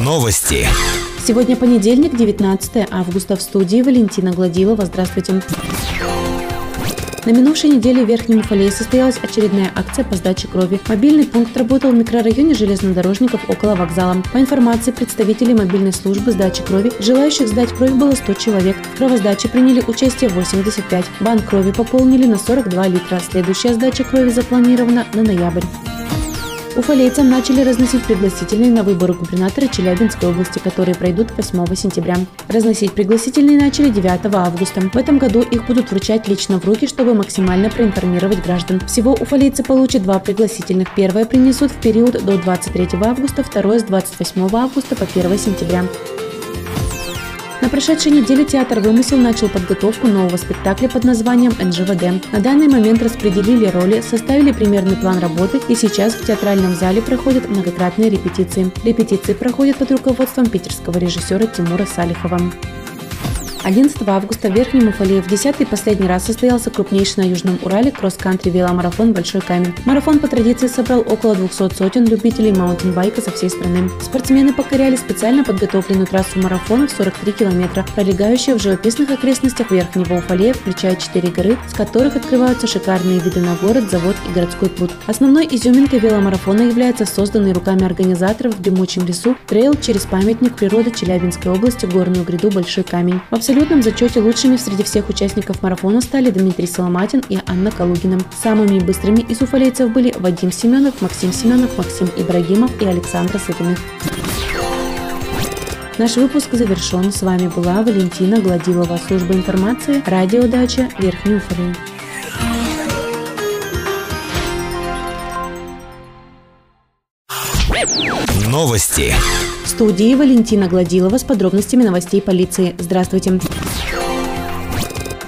Новости. Сегодня понедельник, 19 августа. В студии Валентина Гладилова. Здравствуйте. На минувшей неделе в Верхнем Уфалее состоялась очередная акция по сдаче крови. Мобильный пункт работал в микрорайоне железнодорожников около вокзала. По информации представителей мобильной службы сдачи крови, желающих сдать кровь было 100 человек. В кровосдаче приняли участие 85. Банк крови пополнили на 42 литра. Следующая сдача крови запланирована на ноябрь. Уфалейцам начали разносить пригласительные на выборы губернатора Челябинской области, которые пройдут 8 сентября. Разносить пригласительные начали 9 августа. В этом году их будут вручать лично в руки, чтобы максимально проинформировать граждан. Всего уфалейцы получат два пригласительных. Первое принесут в период до 23 августа, второе с 28 августа по 1 сентября. Прошедшей неделе театр «Вымысел» начал подготовку нового спектакля под названием «НЖВД». На данный момент распределили роли, составили примерный план работы и сейчас в театральном зале проходят многократные репетиции. Репетиции проходят под руководством питерского режиссера Тимура Салихова. 11 августа в Верхнем Уфалее в 10 и последний раз состоялся крупнейший на Южном Урале кросс-кантри веломарафон «Большой камень». Марафон по традиции собрал около 200 сотен любителей маунтинбайка со всей страны. Спортсмены покоряли специально подготовленную трассу марафона в 43 километра, пролегающую в живописных окрестностях Верхнего Уфалея, включая 4 горы, с которых открываются шикарные виды на город, завод и городской пруд. Основной изюминкой веломарафона является созданный руками организаторов в дремучем лесу трейл через памятник природы Челябинской области горную гряду Большой камень. В абсолютном зачете лучшими среди всех участников марафона стали Дмитрий Соломатин и Анна Калугина. Самыми быстрыми из уфалейцев были Вадим Семенов, Максим Семенов, Максим Ибрагимов и Александр Сытыных. Наш выпуск завершен. С вами была Валентина Гладилова, служба информации, радиодача Верхний Уфалей. Новости. В студии Валентина Гладилова с подробностями новостей полиции. Здравствуйте.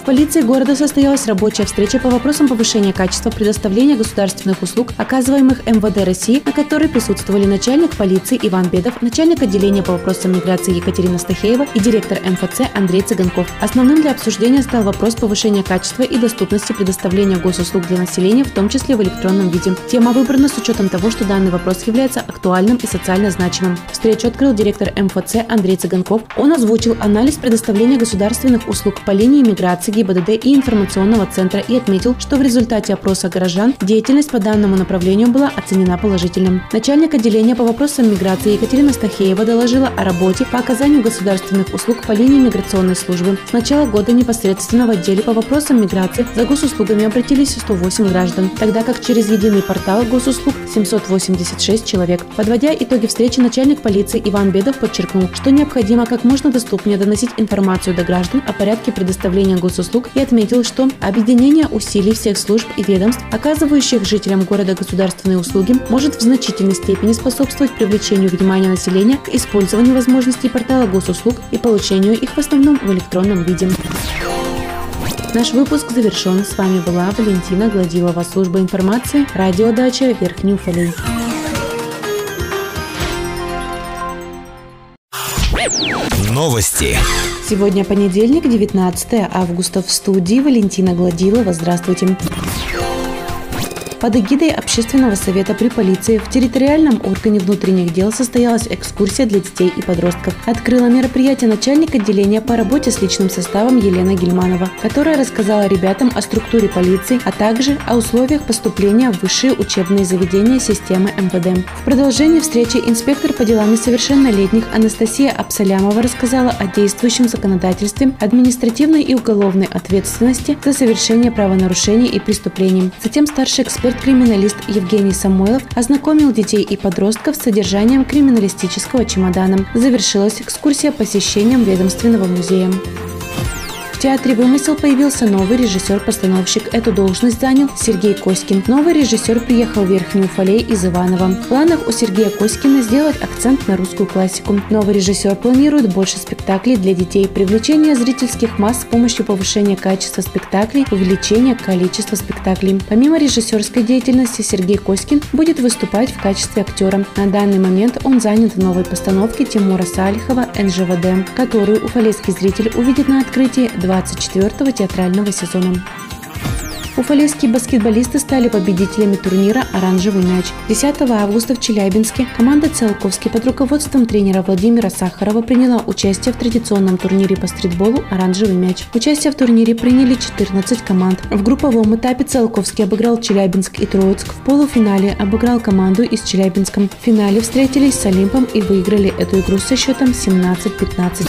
В полиции города состоялась рабочая встреча по вопросам повышения качества предоставления государственных услуг, оказываемых МВД России, на которой присутствовали начальник полиции Иван Бедов, начальник отделения по вопросам миграции Екатерина Стахеева и директор МФЦ Андрей Цыганков. Основным для обсуждения стал вопрос повышения качества и доступности предоставления госуслуг для населения, в том числе в электронном виде. Тема выбрана с учетом того, что данный вопрос является актуальным и социально значимым. Встречу открыл директор МФЦ Андрей Цыганков. Он озвучил анализ предоставления государственных услуг по линии миграции ГИБДД и информационного центра и отметил, что в результате опроса горожан деятельность по данному направлению была оценена положительным. Начальник отделения по вопросам миграции Екатерина Стахеева доложила о работе по оказанию государственных услуг по линии миграционной службы. С начала года непосредственно в отделе по вопросам миграции за госуслугами обратились 108 граждан, тогда как через единый портал госуслуг 786 человек. Подводя итоги встречи, начальник полиции Иван Бедов подчеркнул, что необходимо как можно доступнее доносить информацию до граждан о порядке предоставления госуслуг услуг и отметил, что объединение усилий всех служб и ведомств, оказывающих жителям города государственные услуги, может в значительной степени способствовать привлечению внимания населения к использованию возможностей портала госуслуг и получению их в основном в электронном виде. Наш выпуск завершен. С вами была Валентина Гладилова, служба информации, радиодача Верхний Уфалей. Новости. Сегодня понедельник, 19 августа. В студии Валентина Гладилова. Здравствуйте. Под эгидой Общественного совета при полиции в территориальном органе внутренних дел состоялась экскурсия для детей и подростков. Открыла мероприятие начальник отделения по работе с личным составом Елена Гельманова, которая рассказала ребятам о структуре полиции, а также о условиях поступления в высшие учебные заведения системы МВД. В продолжении встречи инспектор по делам несовершеннолетних Анастасия Абсалямова рассказала о действующем законодательстве, административной и уголовной ответственности за совершение правонарушений и преступлений. Затем старший эксперт эксперт-криминалист Евгений Самойлов ознакомил детей и подростков с содержанием криминалистического чемодана. Завершилась экскурсия посещением ведомственного музея театре «Вымысел» появился новый режиссер-постановщик. Эту должность занял Сергей Коськин. Новый режиссер приехал в Верхний Уфалей из Иваново. В планах у Сергея Коськина сделать акцент на русскую классику. Новый режиссер планирует больше спектаклей для детей, привлечение зрительских масс с помощью повышения качества спектаклей, увеличения количества спектаклей. Помимо режиссерской деятельности, Сергей Коськин будет выступать в качестве актера. На данный момент он занят в новой постановке Тимура Салихова «НЖВД», которую уфалейский зритель увидит на открытии 2 24-го театрального сезона. Уфалейские баскетболисты стали победителями турнира «Оранжевый мяч». 10 августа в Челябинске команда «Циолковский» под руководством тренера Владимира Сахарова приняла участие в традиционном турнире по стритболу «Оранжевый мяч». Участие в турнире приняли 14 команд. В групповом этапе «Циолковский» обыграл Челябинск и Троицк. В полуфинале обыграл команду из Челябинска. В финале встретились с Олимпом и выиграли эту игру со счетом 17-15.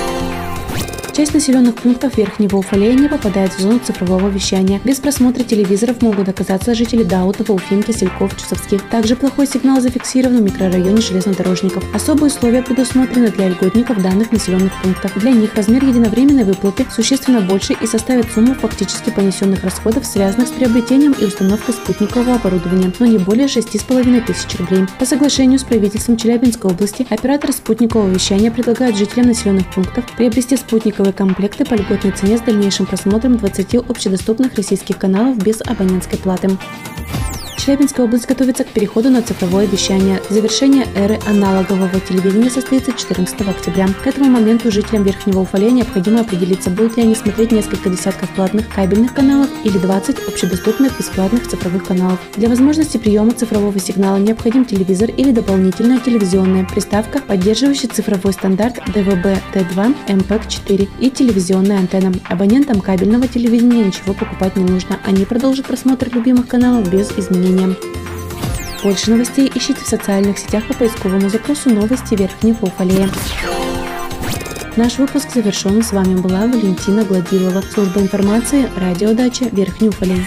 Часть населенных пунктов Верхнего Уфалея не попадает в зону цифрового вещания. Без просмотра телевизоров могут оказаться жители Даутова, Уфимки, Сельков, Чусовских. Также плохой сигнал зафиксирован в микрорайоне железнодорожников. Особые условия предусмотрены для льготников данных населенных пунктов. Для них размер единовременной выплаты существенно больше и составит сумму фактически понесенных расходов, связанных с приобретением и установкой спутникового оборудования, но не более 6,5 тысяч рублей. По соглашению с правительством Челябинской области оператор спутникового вещания предлагает жителям населенных пунктов приобрести спутниковое комплекты по льготной цене с дальнейшим просмотром 20 общедоступных российских каналов без абонентской платы. Челябинская область готовится к переходу на цифровое вещание. Завершение эры аналогового телевидения состоится 14 октября. К этому моменту жителям Верхнего Уфалея необходимо определиться, будут ли они смотреть несколько десятков платных кабельных каналов или 20 общедоступных бесплатных цифровых каналов. Для возможности приема цифрового сигнала необходим телевизор или дополнительная телевизионная приставка, поддерживающая цифровой стандарт DVB-T2 MPEG-4 и телевизионная антенна. Абонентам кабельного телевидения ничего покупать не нужно. Они продолжат просмотр любимых каналов без изменений изменениям. Больше новостей ищите в социальных сетях по поисковому запросу «Новости Верхнего Уфалея». Наш выпуск завершен. С вами была Валентина Гладилова. Служба информации, радиодача Верхний Уфалей.